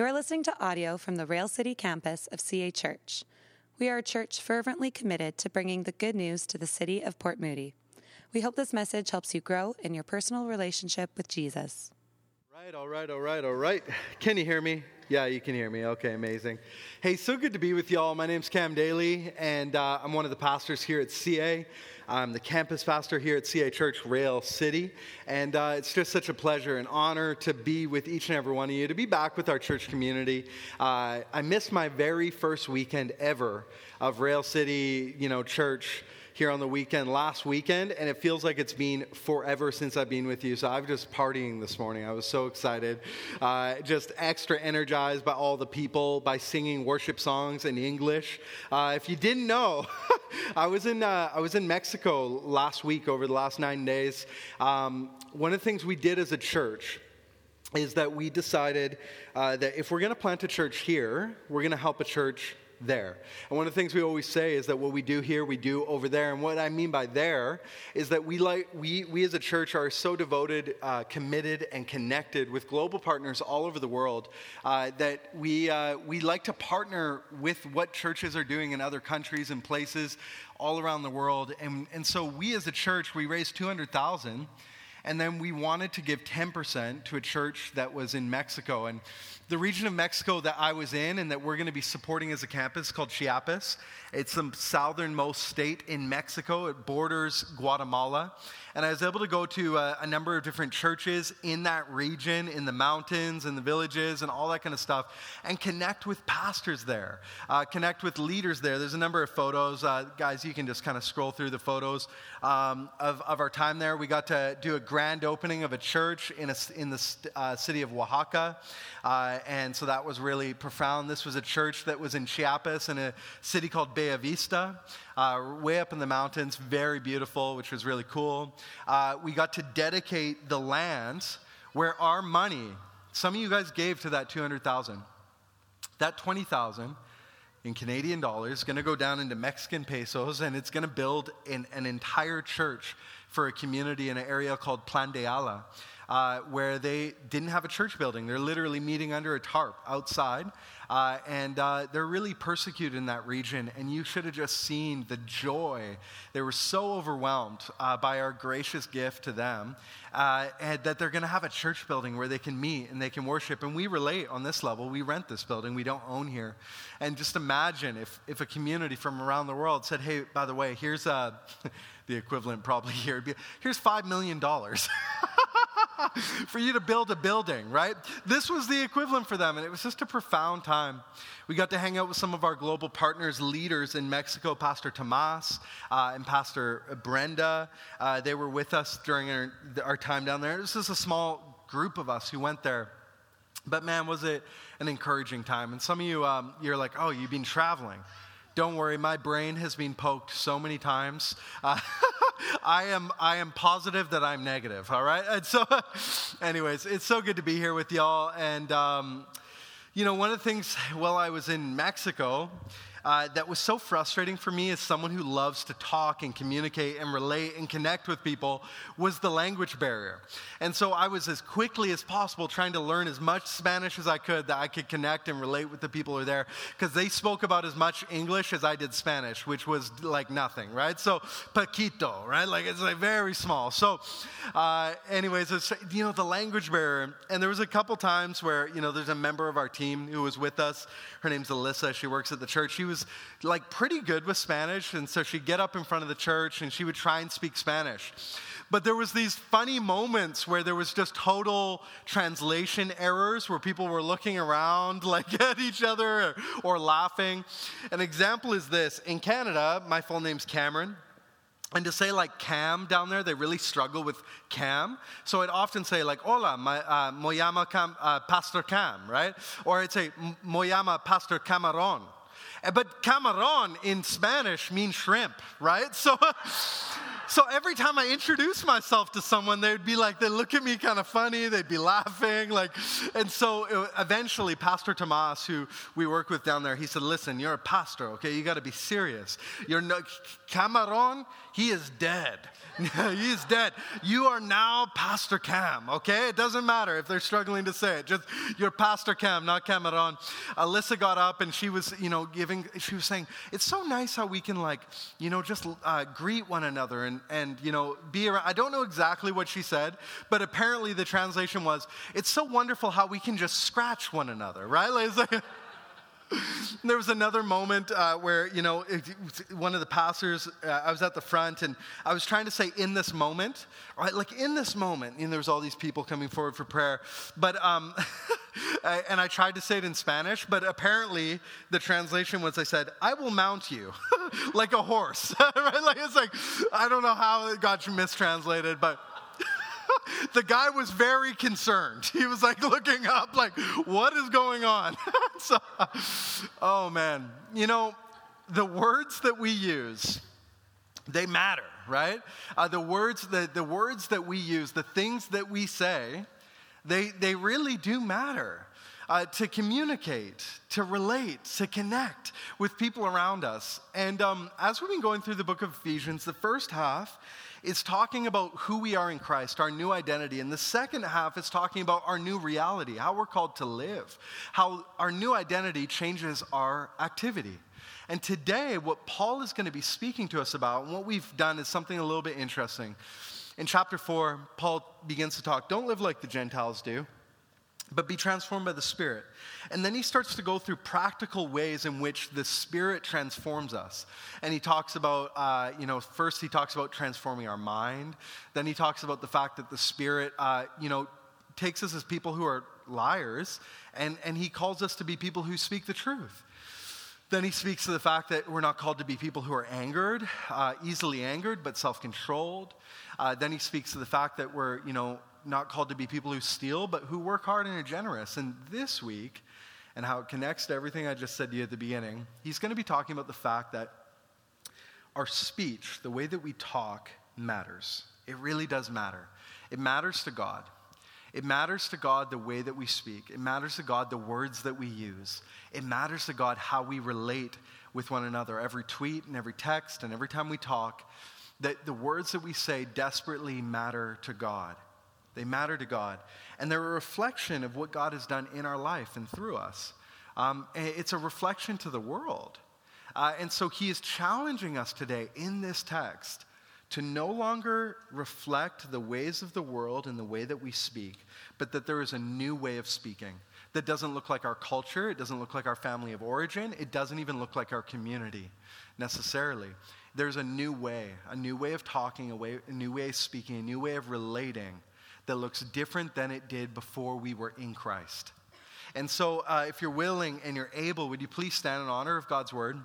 You are listening to audio from the Rail City campus of CA Church. We are a church fervently committed to bringing the good news to the city of Port Moody. We hope this message helps you grow in your personal relationship with Jesus. Right, all right, all right, all right. Can you hear me? Yeah, you can hear me. Okay, amazing. Hey, so good to be with y'all. My name's Cam Dailly, and uh, I'm one of the pastors here at CA. I'm the campus pastor here at CA Church Rail City, and uh, it's just such a pleasure and honor to be with each and every one of you, to be back with our church community. Uh, I missed my very first weekend ever of Rail City, you know, church here on the weekend last weekend, and it feels like it's been forever since I've been with you. So I'm just partying this morning. I was so excited, uh, just extra energized by all the people, by singing worship songs in English. Uh, if you didn't know, I was in uh, I was in Mexico last week over the last nine days. Um, one of the things we did as a church is that we decided uh, that if we're going to plant a church here, we're going to help a church there. And one of the things we always say is that what we do here, we do over there. And what I mean by there is that we, like, we, we as a church are so devoted, uh, committed, and connected with global partners all over the world uh, that we, uh, we like to partner with what churches are doing in other countries and places all around the world. And, and so we as a church, we raised 200,000 and then we wanted to give 10% to a church that was in Mexico. And the region of Mexico that I was in and that we're going to be supporting as a campus called Chiapas. It's the southernmost state in Mexico. It borders Guatemala. And I was able to go to a, a, number of different churches in that region, in the mountains and the villages and all that kind of stuff, and connect with pastors there, uh, connect with leaders there. There's a number of photos. Uh, guys, you can just kind of scroll through the photos um, of, of our time there. We got to do a grand opening of a church in, a, in the uh, city of Oaxaca. Uh, and so that was really profound. This was a church that was in Chiapas in a city called Bella Vista, uh, way up in the mountains, very beautiful, which was really cool. Uh, we got to dedicate the lands where our money, some of you guys gave to that 200,000. That 20,000 in Canadian dollars is going to go down into Mexican pesos and it's going to build an, an entire church for a community in an area called Plan de Ayala uh, where they didn't have a church building. They're literally meeting under a tarp outside. Uh, and uh, they're really persecuted in that region. And you should have just seen the joy. They were so overwhelmed uh, by our gracious gift to them uh, that they're going to have a church building where they can meet and they can worship. And we relate on this level. We rent this building, we don't own here. And just imagine if, if a community from around the world said, hey, by the way, here's uh, the equivalent probably here. Here's $5 million. for you to build a building, right? This was the equivalent for them, and it was just a profound time. We got to hang out with some of our global partners, leaders in Mexico, Pastor Tomas uh, and Pastor Brenda. Uh, they were with us during our, our time down there. This is a small group of us who went there. But man, was it an encouraging time. And some of you, um, you're like, oh, you've been traveling. Don't worry, my brain has been poked so many times. Uh, I am I am positive that I'm negative. All right. And so, anyways, it's so good to be here with y'all. And um, you know, one of the things while I was in Mexico, uh, that was so frustrating for me as someone who loves to talk and communicate and relate and connect with people was the language barrier. And so I was as quickly as possible trying to learn as much Spanish as I could that I could connect and relate with the people who are there because they spoke about as much English as I did Spanish, which was like nothing, right? So, paquito, right? Like it's like very small. So, uh, anyways, it's, you know, the language barrier. And there was a couple times where, you know, there's a member of our team who was with us. Her name's Alyssa. She works at the church. She was like pretty good with Spanish, and so she'd get up in front of the church and she would try and speak Spanish. But there was these funny moments where there was just total translation errors where people were looking around like at each other or, or laughing. An example is this. In Canada, my full name's Cameron. And to say like Cam down there, they really struggle with Cam. So I'd often say like, hola, my, uh, llama Cam, uh, Pastor Cam, right? Or I'd say, llama Pastor Camarón. But camarón in Spanish means shrimp, right? So, so every time I introduce myself to someone, they'd be like, they look at me kind of funny, they'd be laughing, like, and so uh, eventually, Pastor Tomas, who we work with down there, he said, "Listen, you're a pastor, okay? You got to be serious. You're no, Cameron, he is dead." he is dead. You are now Pastor Cam, okay? It doesn't matter if they're struggling to say it. Just you're Pastor Cam, not Cameron. Alyssa got up and she was, you know, giving, she was saying, it's so nice how we can, like, you know, just uh, greet one another and, and, you know, be around. I don't know exactly what she said, but apparently the translation was, it's so wonderful how we can just scratch one another, right? Like, there was another moment uh, where, you know, one of the pastors, uh, I was at the front and I was trying to say in this moment, right? Like in this moment, and there was all these people coming forward for prayer. But, um, and I tried to say it in Spanish, but apparently the translation was I said, I will mount you like a horse, right? Like it's like, I don't know how it got mistranslated, but the guy was very concerned. He was like looking up, like, what is going on? so, oh man, you know, the words that we use, they matter, right? Uh, the words that the words that we use, the things that we say, they they really do matter. Uh, to communicate, to relate, to connect with people around us. And um, as we've been going through the book of Ephesians, the first half is talking about who we are in Christ, our new identity. And the second half is talking about our new reality, how we're called to live, how our new identity changes our activity. And today, what Paul is going to be speaking to us about, and what we've done is something a little bit interesting. In chapter 4, Paul begins to talk, don't live like the Gentiles do but be transformed by the Spirit. And then he starts to go through practical ways in which the Spirit transforms us. And he talks about, uh, you know, first he talks about transforming our mind. Then he talks about the fact that the Spirit, uh, you know, takes us as people who are liars, and, and he calls us to be people who speak the truth. Then he speaks to the fact that we're not called to be people who are angered, uh, easily angered, but self controlled. Uh, then he speaks to the fact that we're, you know, not called to be people who steal, but who work hard and are generous. And this week, and how it connects to everything I just said to you at the beginning, he's going to be talking about the fact that our speech, the way that we talk, matters. It really does matter. It matters to God. It matters to God the way that we speak. It matters to God the words that we use. It matters to God how we relate with one another. Every tweet and every text and every time we talk, that the words that we say desperately matter to God. They matter to God. And they're a reflection of what God has done in our life and through us. Um, it's a reflection to the world. Uh, and so he is challenging us today in this text to no longer reflect the ways of the world in the way that we speak, but that there is a new way of speaking that doesn't look like our culture, it doesn't look like our family of origin, it doesn't even look like our community necessarily. There's a new way, a new way of talking, a, way, a new way of speaking, a new way of relating that looks different than it did before we were in Christ. And so, uh, if you're willing and you're able, would you please stand in honor of God's word?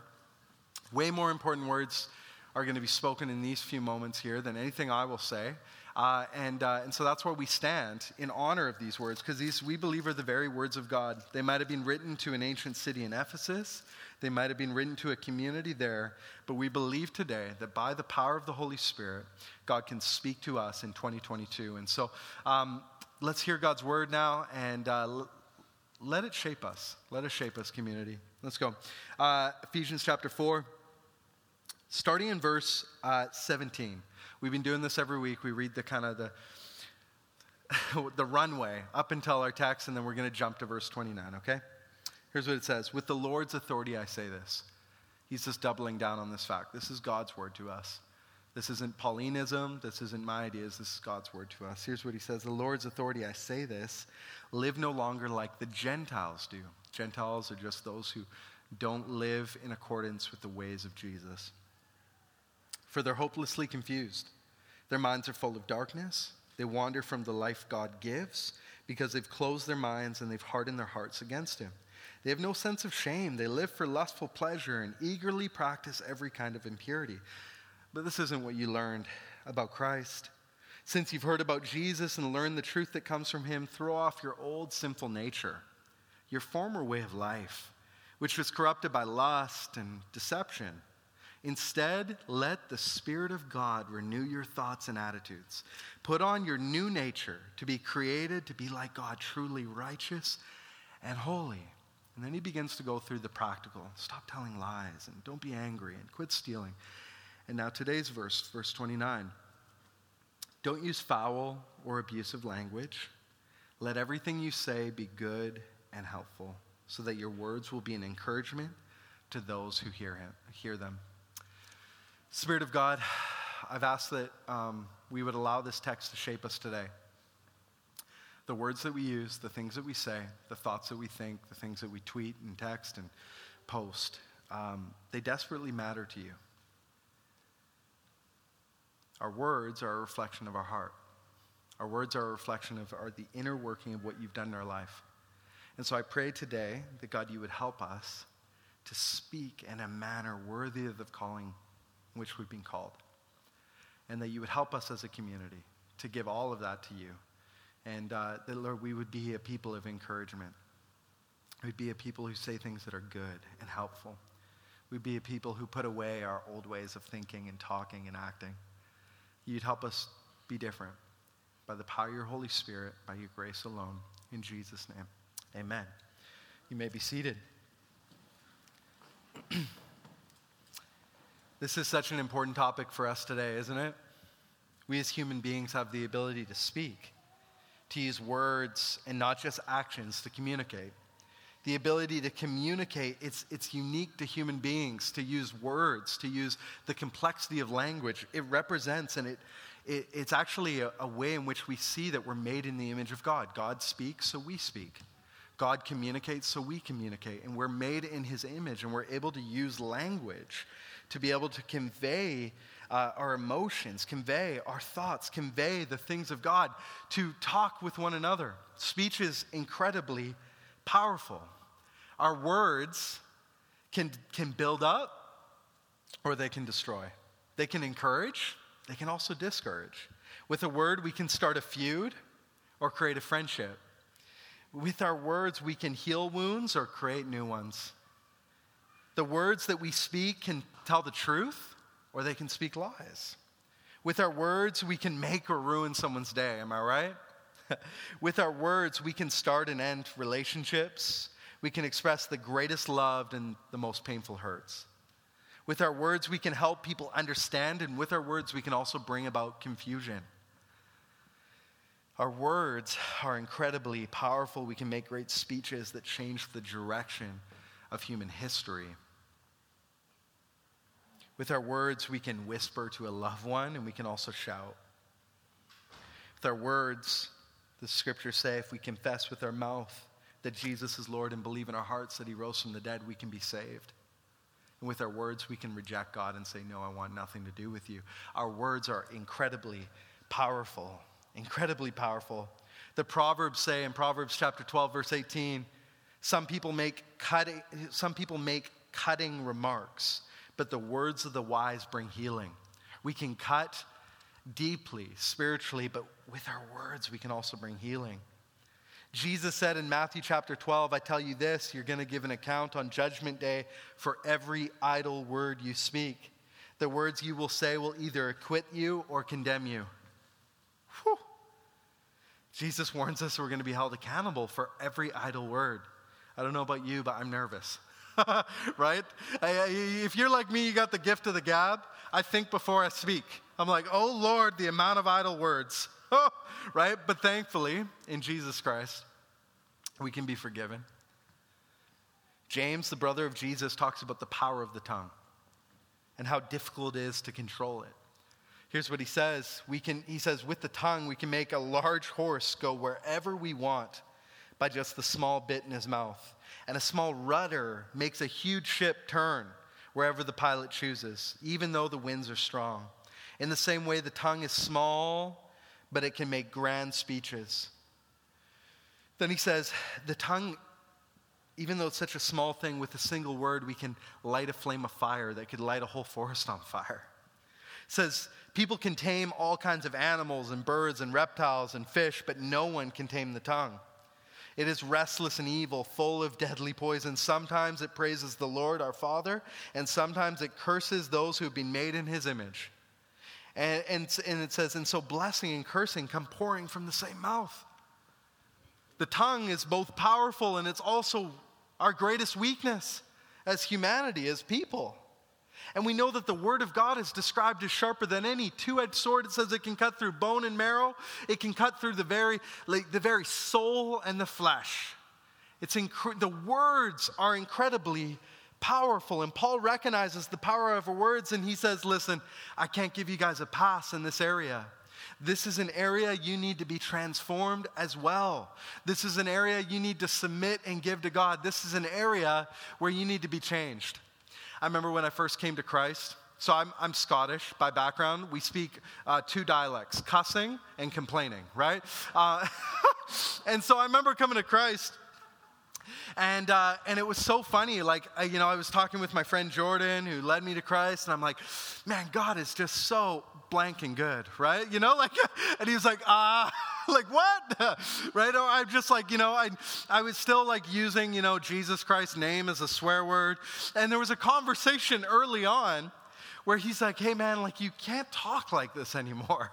Way more important words are going to be spoken in these few moments here than anything I will say. Uh, and, uh, and so that's where we stand in honor of these words, because these we believe are the very words of God. They might have been written to an ancient city in Ephesus, they might have been written to a community there, but we believe today that by the power of the Holy Spirit, God can speak to us in 2022. And so um, let's hear God's word now and uh, let it shape us. Let us shape us, community. Let's go. Uh, Ephesians chapter 4, starting in verse uh, 17. We've been doing this every week. We read the kind of the the runway up until our text, and then we're going to jump to verse 29, okay? Here's what it says With the Lord's authority, I say this. He's just doubling down on this fact. This is God's word to us. This isn't Paulinism. This isn't my ideas. This is God's word to us. Here's what he says The Lord's authority, I say this. Live no longer like the Gentiles do. Gentiles are just those who don't live in accordance with the ways of Jesus. For they're hopelessly confused. Their minds are full of darkness. They wander from the life God gives because they've closed their minds and they've hardened their hearts against Him. They have no sense of shame. They live for lustful pleasure and eagerly practice every kind of impurity. But this isn't what you learned about Christ. Since you've heard about Jesus and learned the truth that comes from him, throw off your old sinful nature, your former way of life, which was corrupted by lust and deception. Instead, let the Spirit of God renew your thoughts and attitudes. Put on your new nature to be created to be like God, truly righteous and holy. And then he begins to go through the practical. Stop telling lies and don't be angry and quit stealing. And now today's verse, verse 29. Don't use foul or abusive language. Let everything you say be good and helpful, so that your words will be an encouragement to those who hear, him, hear them. Spirit of God, I've asked that um, we would allow this text to shape us today. The words that we use, the things that we say, the thoughts that we think, the things that we tweet and text and post, um, they desperately matter to you. Our words are a reflection of our heart. Our words are a reflection of our, the inner working of what you've done in our life. And so I pray today that God, you would help us to speak in a manner worthy of the calling which we've been called. And that you would help us as a community to give all of that to you. And uh, that, Lord, we would be a people of encouragement. We'd be a people who say things that are good and helpful. We'd be a people who put away our old ways of thinking and talking and acting. You'd help us be different by the power of your Holy Spirit, by your grace alone. In Jesus' name, amen. You may be seated. This is such an important topic for us today, isn't it? We as human beings have the ability to speak, to use words and not just actions to communicate. The ability to communicate, it's, it's unique to human beings to use words, to use the complexity of language. It represents and it, it it's actually a, a way in which we see that we're made in the image of God. God speaks, so we speak. God communicates, so we communicate. And we're made in his image, and we're able to use language to be able to convey uh, our emotions, convey our thoughts, convey the things of God, to talk with one another. Speech is incredibly powerful. Our words can, can build up or they can destroy. They can encourage, they can also discourage. With a word, we can start a feud or create a friendship. With our words, we can heal wounds or create new ones. The words that we speak can tell the truth or they can speak lies. With our words, we can make or ruin someone's day, am I right? With our words, we can start and end relationships. We can express the greatest love and the most painful hurts. With our words, we can help people understand, and with our words, we can also bring about confusion. Our words are incredibly powerful. We can make great speeches that change the direction of human history. With our words, we can whisper to a loved one and we can also shout. With our words, the scriptures say if we confess with our mouth that Jesus is Lord and believe in our hearts that he rose from the dead, we can be saved. And with our words, we can reject God and say, No, I want nothing to do with you. Our words are incredibly powerful, incredibly powerful. The Proverbs say in Proverbs chapter 12, verse 18, some people make cutting, some people make cutting remarks but the words of the wise bring healing. We can cut deeply spiritually, but with our words, we can also bring healing. Jesus said in Matthew chapter 12, I tell you this, you're going to give an account on Judgment Day for every idle word you speak. The words you will say will either acquit you or condemn you. Whew. Jesus warns us we're going to be held accountable for every idle word. I don't know about you, but I'm nervous. right? If you're like me, you got the gift of the gab. I think before I speak. I'm like, oh Lord, the amount of idle words, right? But thankfully, in Jesus Christ, we can be forgiven. James, the brother of Jesus, talks about the power of the tongue and how difficult it is to control it. Here's what he says. We can, he says, with the tongue, we can make a large horse go wherever we want by just the small bit in his mouth and a small rudder makes a huge ship turn wherever the pilot chooses, even though the winds are strong. In the same way, the tongue is small, but it can make grand speeches. Then he says, the tongue, even though it's such a small thing, with a single word, we can light a flame of fire that could light a whole forest on fire. It says, people can tame all kinds of animals and birds and reptiles and fish, but no one can tame the tongue. It is restless and evil, full of deadly poison. Sometimes it praises the Lord our Father, and sometimes it curses those who have been made in his image. And, and, and it says, and so blessing and cursing come pouring from the same mouth. The tongue is both powerful and it's also our greatest weakness as humanity, as people. And we know that the Word of God is described as sharper than any two edged sword. It says it can cut through bone and marrow, it can cut through the very, like, the very soul and the flesh. It's inc- the words are incredibly powerful. And Paul recognizes the power of words and he says, Listen, I can't give you guys a pass in this area. This is an area you need to be transformed as well. This is an area you need to submit and give to God. This is an area where you need to be changed. I remember when I first came to Christ. So I'm, I'm Scottish by background. We speak uh, two dialects cussing and complaining, right? Uh, and so I remember coming to Christ. And, uh, and it was so funny. Like, you know, I was talking with my friend Jordan, who led me to Christ, and I'm like, man, God is just so blank and good, right? You know, like, and he was like, ah, like what? right? Or I'm just like, you know, I, I was still like using, you know, Jesus Christ's name as a swear word. And there was a conversation early on where he's like, hey man, like you can't talk like this anymore.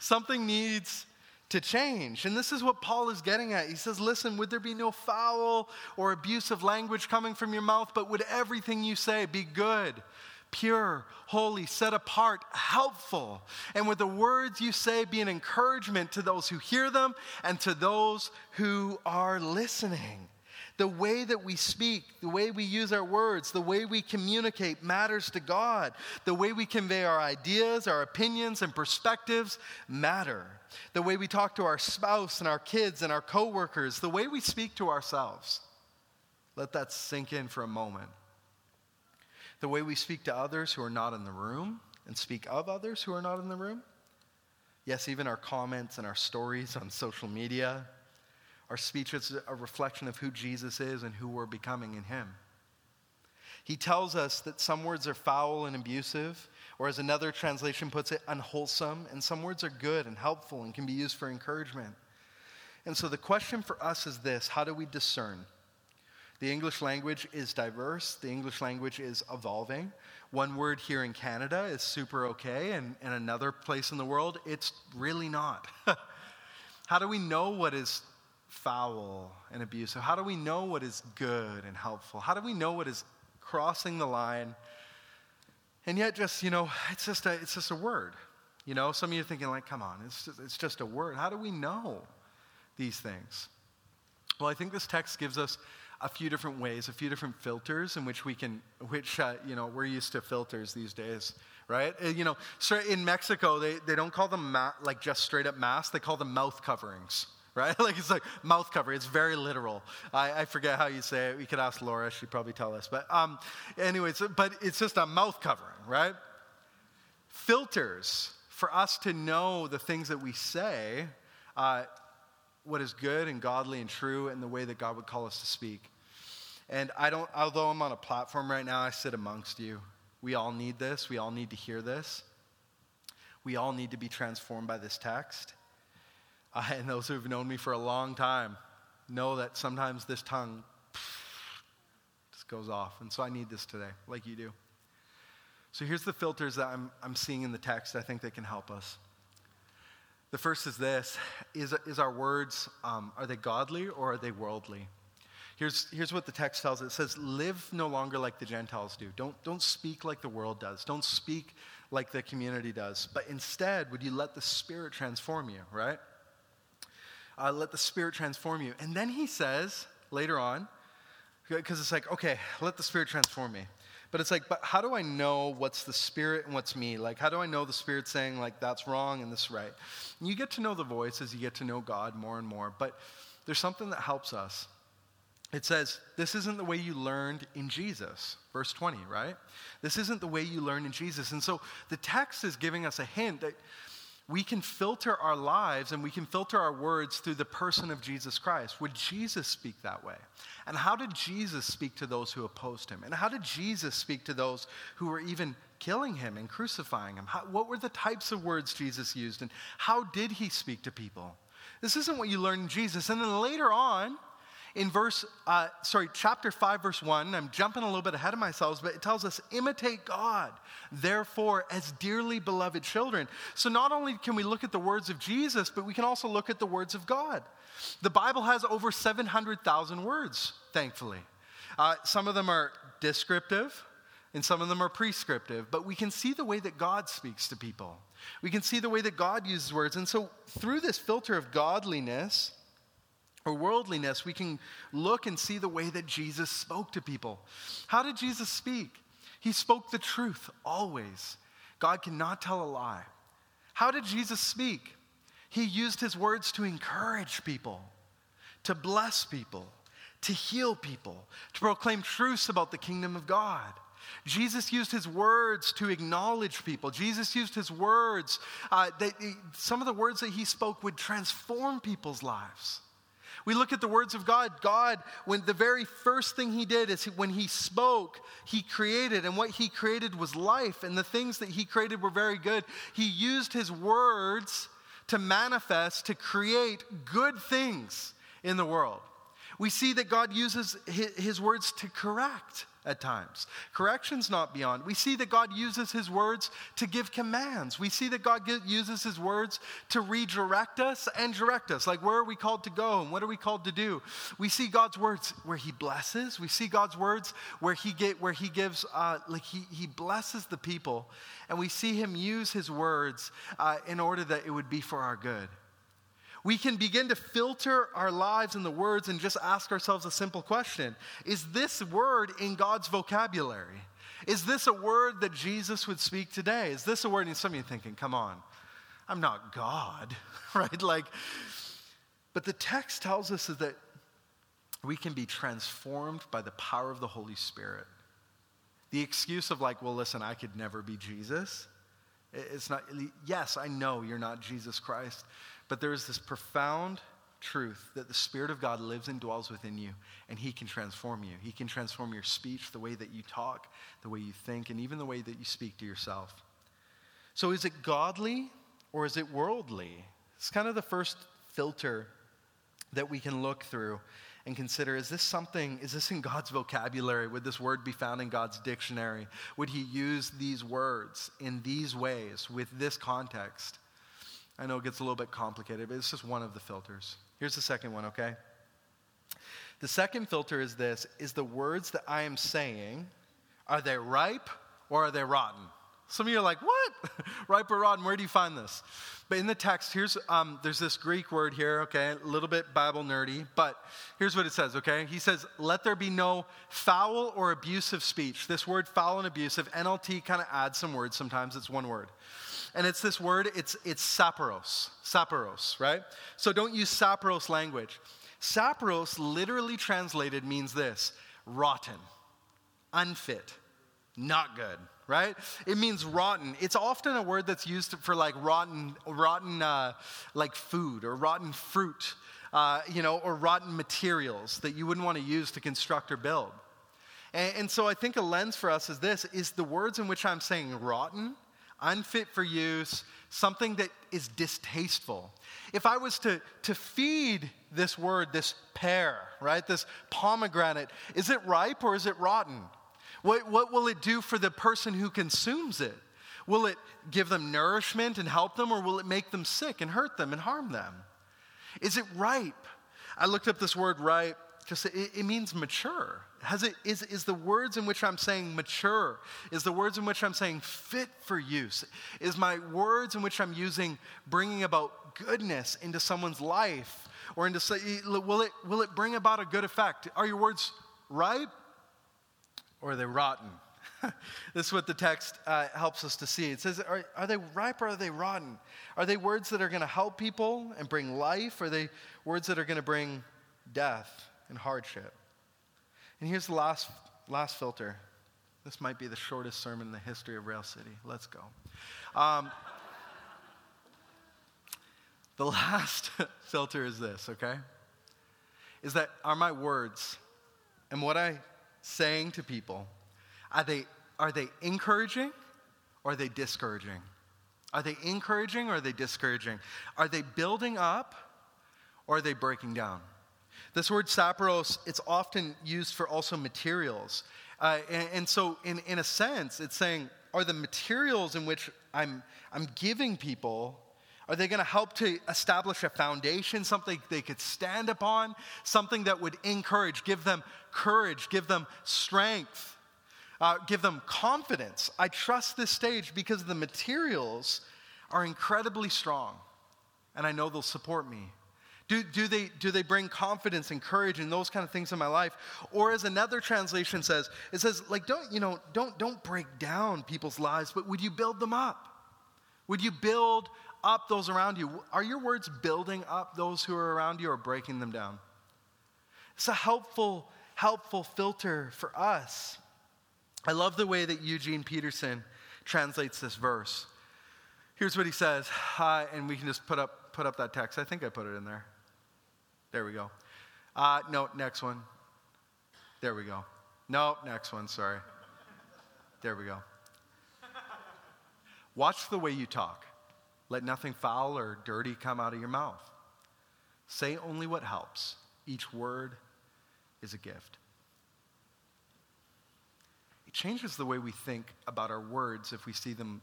Something needs to change. And this is what Paul is getting at. He says, Listen, would there be no foul or abusive language coming from your mouth, but would everything you say be good, pure, holy, set apart, helpful? And with the words you say be an encouragement to those who hear them and to those who are listening? The way that we speak, the way we use our words, the way we communicate matters to God. The way we convey our ideas, our opinions, and perspectives matter. The way we talk to our spouse and our kids and our coworkers, the way we speak to ourselves. Let that sink in for a moment. The way we speak to others who are not in the room and speak of others who are not in the room. Yes, even our comments and our stories on social media our speech is a reflection of who Jesus is and who we're becoming in Him. He tells us that some words are foul and abusive, or as another translation puts it, unwholesome, and some words are good and helpful and can be used for encouragement. And so the question for us is this how do we discern? The English language is diverse, the English language is evolving. One word here in Canada is super okay, and in another place in the world, it's really not. how do we know what is foul and abusive? How do we know what is good and helpful? How do we know what is crossing the line? And yet, just, you know, it's just a, it's just a word. You know, some of you are thinking, like, come on, it's just, it's just a word. How do we know these things? Well, I think this text gives us a few different ways, a few different filters in which we can, which, uh, you know, we're used to filters these days, right? Uh, you know, in Mexico, they, they don't call them ma- like just straight up masks, they call them mouth coverings right? like it's like mouth cover. It's very literal. I, I, forget how you say it. We could ask Laura. She'd probably tell us. But um, anyways, but it's just a mouth covering, right? Filters for us to know the things that we say, uh, what is good and godly and true, and the way that God would call us to speak. And I don't, although I'm on a platform right now, I sit amongst you. We all need this. We all need to hear this. We all need to be transformed by this text. I, and those who have known me for a long time know that sometimes this tongue just goes off. And so I need this today, like you do. So here's the filters that I'm, I'm seeing in the text I think that can help us. The first is this is, is our words, um, are they godly or are they worldly? Here's, here's what the text tells it. It says, Live no longer like the Gentiles do. Don't, don't speak like the world does. Don't speak like the community does. But instead, would you let the Spirit transform you, right? uh, let the Spirit transform you. And then he says later on, because it's like, okay, let the Spirit transform me. But it's like, but how do I know what's the Spirit and what's me? Like, how do I know the Spirit saying, like, that's wrong and this right? And you get to know the voice as you get to know God more and more. But there's something that helps us. It says, this isn't the way you learned in Jesus. Verse 20, right? This isn't the way you learned in Jesus. And so the text is giving us a hint that we can filter our lives and we can filter our words through the person of Jesus Christ. Would Jesus speak that way? And how did Jesus speak to those who opposed him? And how did Jesus speak to those who were even killing him and crucifying him? How, what were the types of words Jesus used? And how did he speak to people? This isn't what you learn in Jesus. And then later on, in verse, uh, sorry, chapter 5, verse 1, I'm jumping a little bit ahead of myself, but it tells us, imitate God, therefore, as dearly beloved children. So not only can we look at the words of Jesus, but we can also look at the words of God. The Bible has over 700,000 words, thankfully. Uh, some of them are descriptive, and some of them are prescriptive, but we can see the way that God speaks to people. We can see the way that God uses words. And so, through this filter of godliness, or worldliness, we can look and see the way that Jesus spoke to people. How did Jesus speak? He spoke the truth always. God cannot tell a lie. How did Jesus speak? He used his words to encourage people, to bless people, to heal people, to proclaim truths about the kingdom of God. Jesus used his words to acknowledge people. Jesus used his words, uh, that, some of the words that he spoke would transform people's lives. We look at the words of God. God, when the very first thing he did is when he spoke, he created, and what he created was life, and the things that he created were very good. He used his words to manifest, to create good things in the world. We see that God uses his words to correct at times. Correction's not beyond. We see that God uses his words to give commands. We see that God uses his words to redirect us and direct us. Like, where are we called to go and what are we called to do? We see God's words where he blesses. We see God's words where he, get, where he gives, uh, like, he, he blesses the people. And we see him use his words uh, in order that it would be for our good we can begin to filter our lives and the words and just ask ourselves a simple question Is this word in God's vocabulary? Is this a word that Jesus would speak today? Is this a word? And some of you thinking, come on, I'm not God, right? Like, but the text tells us that we can be transformed by the power of the Holy Spirit. The excuse of, like, well, listen, I could never be Jesus. It's not, yes, I know you're not Jesus Christ, but there is this profound truth that the Spirit of God lives and dwells within you, and He can transform you. He can transform your speech, the way that you talk, the way you think, and even the way that you speak to yourself. So, is it godly or is it worldly? It's kind of the first filter that we can look through and consider is this something, is this in God's vocabulary? Would this word be found in God's dictionary? Would He use these words in these ways with this context? I know it gets a little bit complicated, but it's just one of the filters. Here's the second one, okay? The second filter is this is the words that I am saying, are they ripe or are they rotten? Some of you are like, what? ripe or rotten? Where do you find this? But in the text, here's um, there's this Greek word here, okay, a little bit Bible nerdy, but here's what it says, okay? He says, "Let there be no foul or abusive speech." This word "foul" and abusive, NLT kind of adds some words. Sometimes it's one word. And it's this word, it's, it's sapros, sapros, right? So don't use sapros language. Sapros, literally translated, means this rotten, unfit, not good, right? It means rotten. It's often a word that's used for like rotten, rotten, uh, like food or rotten fruit, uh, you know, or rotten materials that you wouldn't want to use to construct or build. And, and so I think a lens for us is this: is the words in which I'm saying rotten unfit for use, something that is distasteful. If I was to, to feed this word, this pear, right, this pomegranate, is it ripe or is it rotten? What, what will it do for the person who consumes it? Will it give them nourishment and help them, or will it make them sick and hurt them and harm them? Is it ripe? I looked up this word ripe, just it, it means mature. Has it, is, is the words in which I'm saying mature? Is the words in which I'm saying fit for use? Is my words in which I'm using bringing about goodness into someone's life? Or into, will it, will it bring about a good effect? Are your words ripe or are they rotten? this is what the text uh, helps us to see. It says, are, are they ripe or are they rotten? Are they words that are going to help people and bring life? Or are they words that are going to bring death and hardship? And here's the last, last filter. This might be the shortest sermon in the history of Rail City. Let's go. Um, the last filter is this, okay? Is that are my words and what I saying to people, are they, are they encouraging or are they discouraging? Are they encouraging or are they discouraging? Are they building up or are they breaking down? This word sapros, it's often used for also materials. Uh, and, and, so, in, in a sense, it's saying, are the materials in which I'm, I'm giving people, are they going to help to establish a foundation, something they could stand upon, something that would encourage, give them courage, give them strength, uh, give them confidence? I trust this stage because the materials are incredibly strong, and I know they'll support me. Do, do, they, do they bring confidence and courage and those kind of things in my life? Or as another translation says, it says, like, don't, you know, don't, don't break down people's lives, but would you build them up? Would you build up those around you? Are your words building up those who are around you or breaking them down? It's a helpful, helpful filter for us. I love the way that Eugene Peterson translates this verse. Here's what he says, uh, and we can just put up, put up that text. I think I put it in there. There we go. Uh, no, next one. There we go. No, next one, sorry. There we go. Watch the way you talk. Let nothing foul or dirty come out of your mouth. Say only what helps. Each word is a gift. It changes the way we think about our words if we see them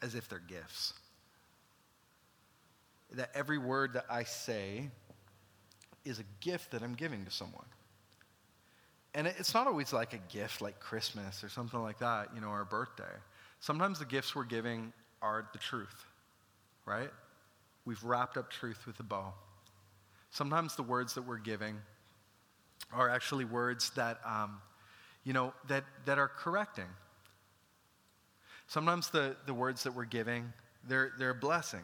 as if they're gifts. That every word that I say is a gift that I'm giving to someone. And it's not always like a gift like Christmas or something like that, you know, or a birthday. Sometimes the gifts we're giving are the truth, right? We've wrapped up truth with a bow. Sometimes the words that we're giving are actually words that, um, you know, that, that are correcting, Sometimes the, the words that we're giving, they're, they're a blessing.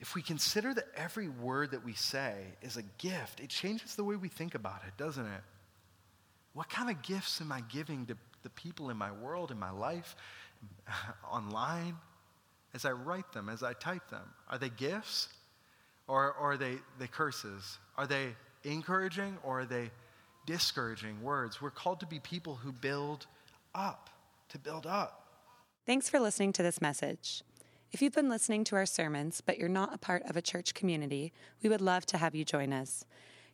If we consider that every word that we say is a gift, it changes the way we think about it, doesn't it? What kind of gifts am I giving to the people in my world, in my life, online, as I write them, as I type them? Are they gifts or, or are they, they curses? Are they encouraging or are they discouraging words? We're called to be people who build up to build up. Thanks for listening to this message. If you've been listening to our sermons, but you're not a part of a church community, we would love to have you join us.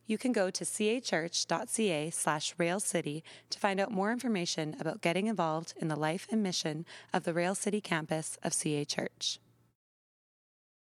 You can go to cachurch.ca slash railcity to find out more information about getting involved in the life and mission of the Rail City campus of CA Church.